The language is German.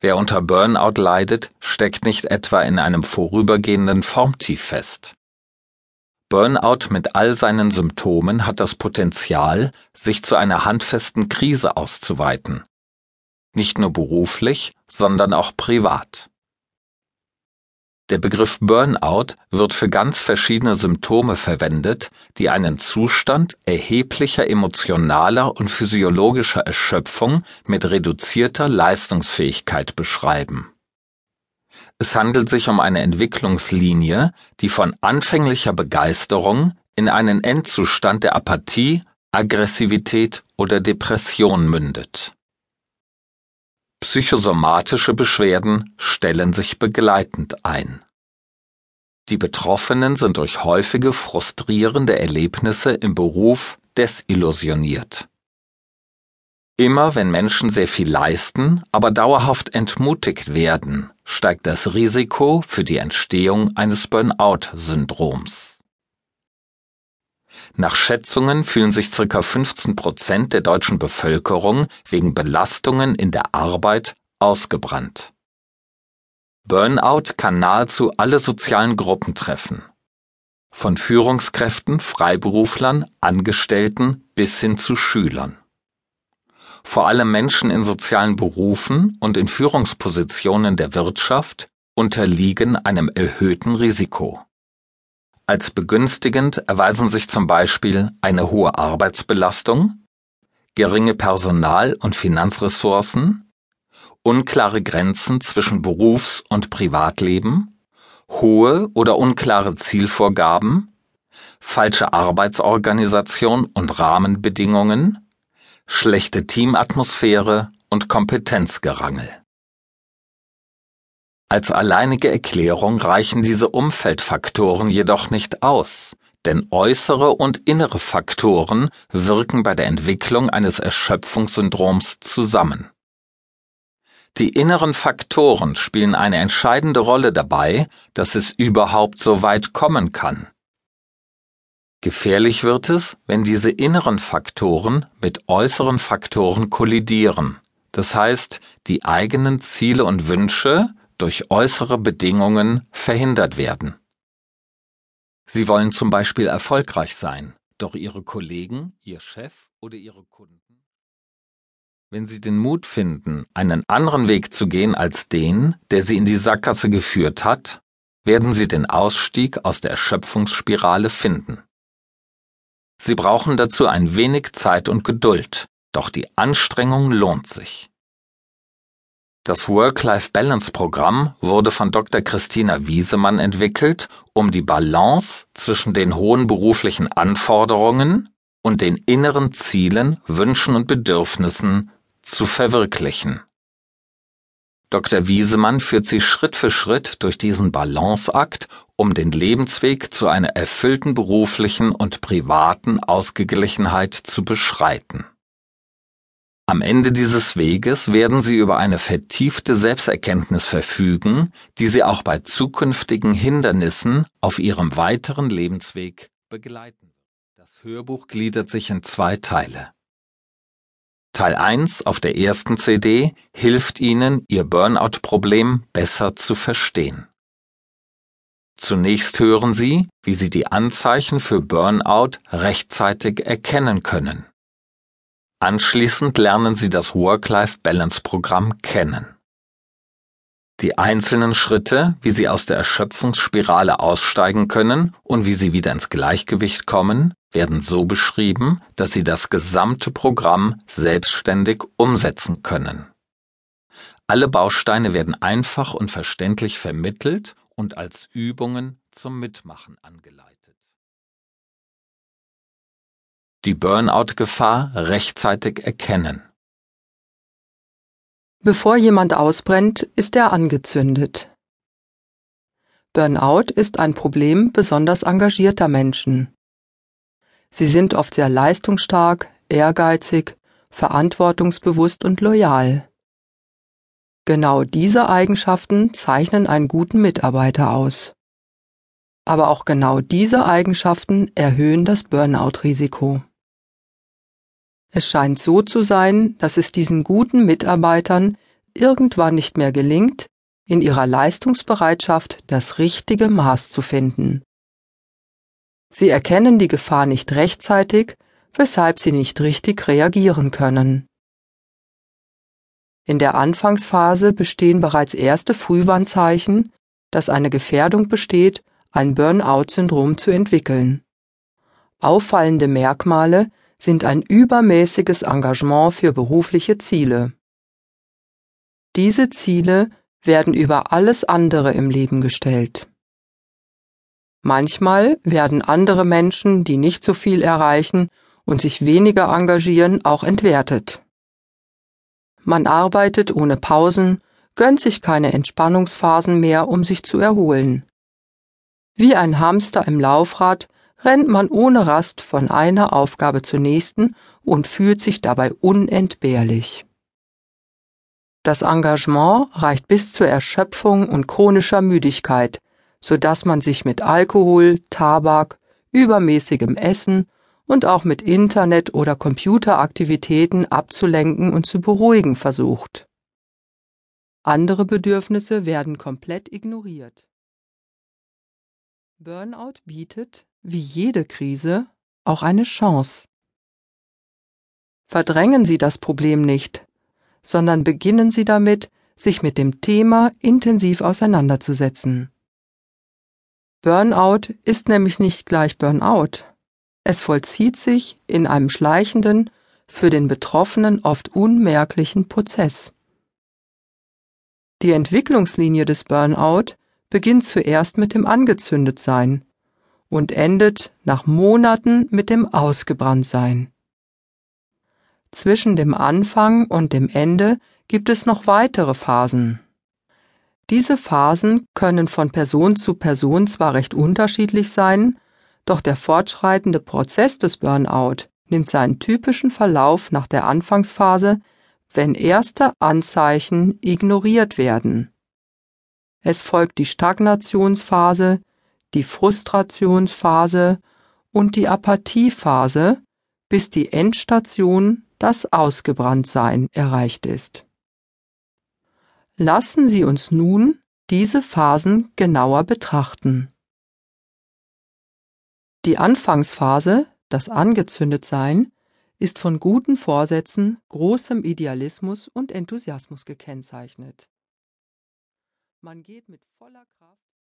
Wer unter Burnout leidet, steckt nicht etwa in einem vorübergehenden Formtief fest. Burnout mit all seinen Symptomen hat das Potenzial, sich zu einer handfesten Krise auszuweiten. Nicht nur beruflich, sondern auch privat. Der Begriff Burnout wird für ganz verschiedene Symptome verwendet, die einen Zustand erheblicher emotionaler und physiologischer Erschöpfung mit reduzierter Leistungsfähigkeit beschreiben. Es handelt sich um eine Entwicklungslinie, die von anfänglicher Begeisterung in einen Endzustand der Apathie, Aggressivität oder Depression mündet. Psychosomatische Beschwerden stellen sich begleitend ein. Die Betroffenen sind durch häufige frustrierende Erlebnisse im Beruf desillusioniert. Immer wenn Menschen sehr viel leisten, aber dauerhaft entmutigt werden, steigt das Risiko für die Entstehung eines Burnout-Syndroms. Nach Schätzungen fühlen sich ca. 15 Prozent der deutschen Bevölkerung wegen Belastungen in der Arbeit ausgebrannt. Burnout kann nahezu alle sozialen Gruppen treffen. Von Führungskräften, Freiberuflern, Angestellten bis hin zu Schülern. Vor allem Menschen in sozialen Berufen und in Führungspositionen der Wirtschaft unterliegen einem erhöhten Risiko. Als begünstigend erweisen sich zum Beispiel eine hohe Arbeitsbelastung, geringe Personal- und Finanzressourcen, unklare Grenzen zwischen Berufs- und Privatleben, hohe oder unklare Zielvorgaben, falsche Arbeitsorganisation und Rahmenbedingungen, schlechte Teamatmosphäre und Kompetenzgerangel. Als alleinige Erklärung reichen diese Umfeldfaktoren jedoch nicht aus, denn äußere und innere Faktoren wirken bei der Entwicklung eines Erschöpfungssyndroms zusammen. Die inneren Faktoren spielen eine entscheidende Rolle dabei, dass es überhaupt so weit kommen kann. Gefährlich wird es, wenn diese inneren Faktoren mit äußeren Faktoren kollidieren, das heißt die eigenen Ziele und Wünsche durch äußere Bedingungen verhindert werden. Sie wollen zum Beispiel erfolgreich sein, doch Ihre Kollegen, Ihr Chef oder Ihre Kunden. Wenn Sie den Mut finden, einen anderen Weg zu gehen als den, der Sie in die Sackgasse geführt hat, werden Sie den Ausstieg aus der Erschöpfungsspirale finden. Sie brauchen dazu ein wenig Zeit und Geduld, doch die Anstrengung lohnt sich. Das Work-Life-Balance-Programm wurde von Dr. Christina Wiesemann entwickelt, um die Balance zwischen den hohen beruflichen Anforderungen und den inneren Zielen, Wünschen und Bedürfnissen zu verwirklichen. Dr. Wiesemann führt sie Schritt für Schritt durch diesen Balanceakt, um den Lebensweg zu einer erfüllten beruflichen und privaten Ausgeglichenheit zu beschreiten. Am Ende dieses Weges werden Sie über eine vertiefte Selbsterkenntnis verfügen, die Sie auch bei zukünftigen Hindernissen auf Ihrem weiteren Lebensweg begleiten. Das Hörbuch gliedert sich in zwei Teile. Teil 1 auf der ersten CD hilft Ihnen, Ihr Burnout-Problem besser zu verstehen. Zunächst hören Sie, wie Sie die Anzeichen für Burnout rechtzeitig erkennen können. Anschließend lernen Sie das Work-Life-Balance-Programm kennen. Die einzelnen Schritte, wie Sie aus der Erschöpfungsspirale aussteigen können und wie Sie wieder ins Gleichgewicht kommen, werden so beschrieben, dass Sie das gesamte Programm selbstständig umsetzen können. Alle Bausteine werden einfach und verständlich vermittelt und als Übungen zum Mitmachen angeleitet die Burnout-Gefahr rechtzeitig erkennen. Bevor jemand ausbrennt, ist er angezündet. Burnout ist ein Problem besonders engagierter Menschen. Sie sind oft sehr leistungsstark, ehrgeizig, verantwortungsbewusst und loyal. Genau diese Eigenschaften zeichnen einen guten Mitarbeiter aus. Aber auch genau diese Eigenschaften erhöhen das Burnout-Risiko. Es scheint so zu sein, dass es diesen guten Mitarbeitern irgendwann nicht mehr gelingt, in ihrer Leistungsbereitschaft das richtige Maß zu finden. Sie erkennen die Gefahr nicht rechtzeitig, weshalb sie nicht richtig reagieren können. In der Anfangsphase bestehen bereits erste Frühwarnzeichen, dass eine Gefährdung besteht, ein Burnout-Syndrom zu entwickeln. Auffallende Merkmale sind ein übermäßiges Engagement für berufliche Ziele. Diese Ziele werden über alles andere im Leben gestellt. Manchmal werden andere Menschen, die nicht so viel erreichen und sich weniger engagieren, auch entwertet. Man arbeitet ohne Pausen, gönnt sich keine Entspannungsphasen mehr, um sich zu erholen. Wie ein Hamster im Laufrad rennt man ohne Rast von einer Aufgabe zur nächsten und fühlt sich dabei unentbehrlich. Das Engagement reicht bis zur Erschöpfung und chronischer Müdigkeit, so dass man sich mit Alkohol, Tabak, übermäßigem Essen und auch mit Internet- oder Computeraktivitäten abzulenken und zu beruhigen versucht. Andere Bedürfnisse werden komplett ignoriert. Burnout bietet, wie jede Krise, auch eine Chance. Verdrängen Sie das Problem nicht, sondern beginnen Sie damit, sich mit dem Thema intensiv auseinanderzusetzen. Burnout ist nämlich nicht gleich Burnout. Es vollzieht sich in einem schleichenden, für den Betroffenen oft unmerklichen Prozess. Die Entwicklungslinie des Burnout beginnt zuerst mit dem Angezündetsein und endet nach Monaten mit dem Ausgebranntsein. Zwischen dem Anfang und dem Ende gibt es noch weitere Phasen. Diese Phasen können von Person zu Person zwar recht unterschiedlich sein, doch der fortschreitende Prozess des Burnout nimmt seinen typischen Verlauf nach der Anfangsphase, wenn erste Anzeichen ignoriert werden. Es folgt die Stagnationsphase, die Frustrationsphase und die Apathiephase, bis die Endstation das Ausgebranntsein erreicht ist. Lassen Sie uns nun diese Phasen genauer betrachten. Die Anfangsphase, das Angezündetsein, ist von guten Vorsätzen, großem Idealismus und Enthusiasmus gekennzeichnet. Man geht mit voller Kraft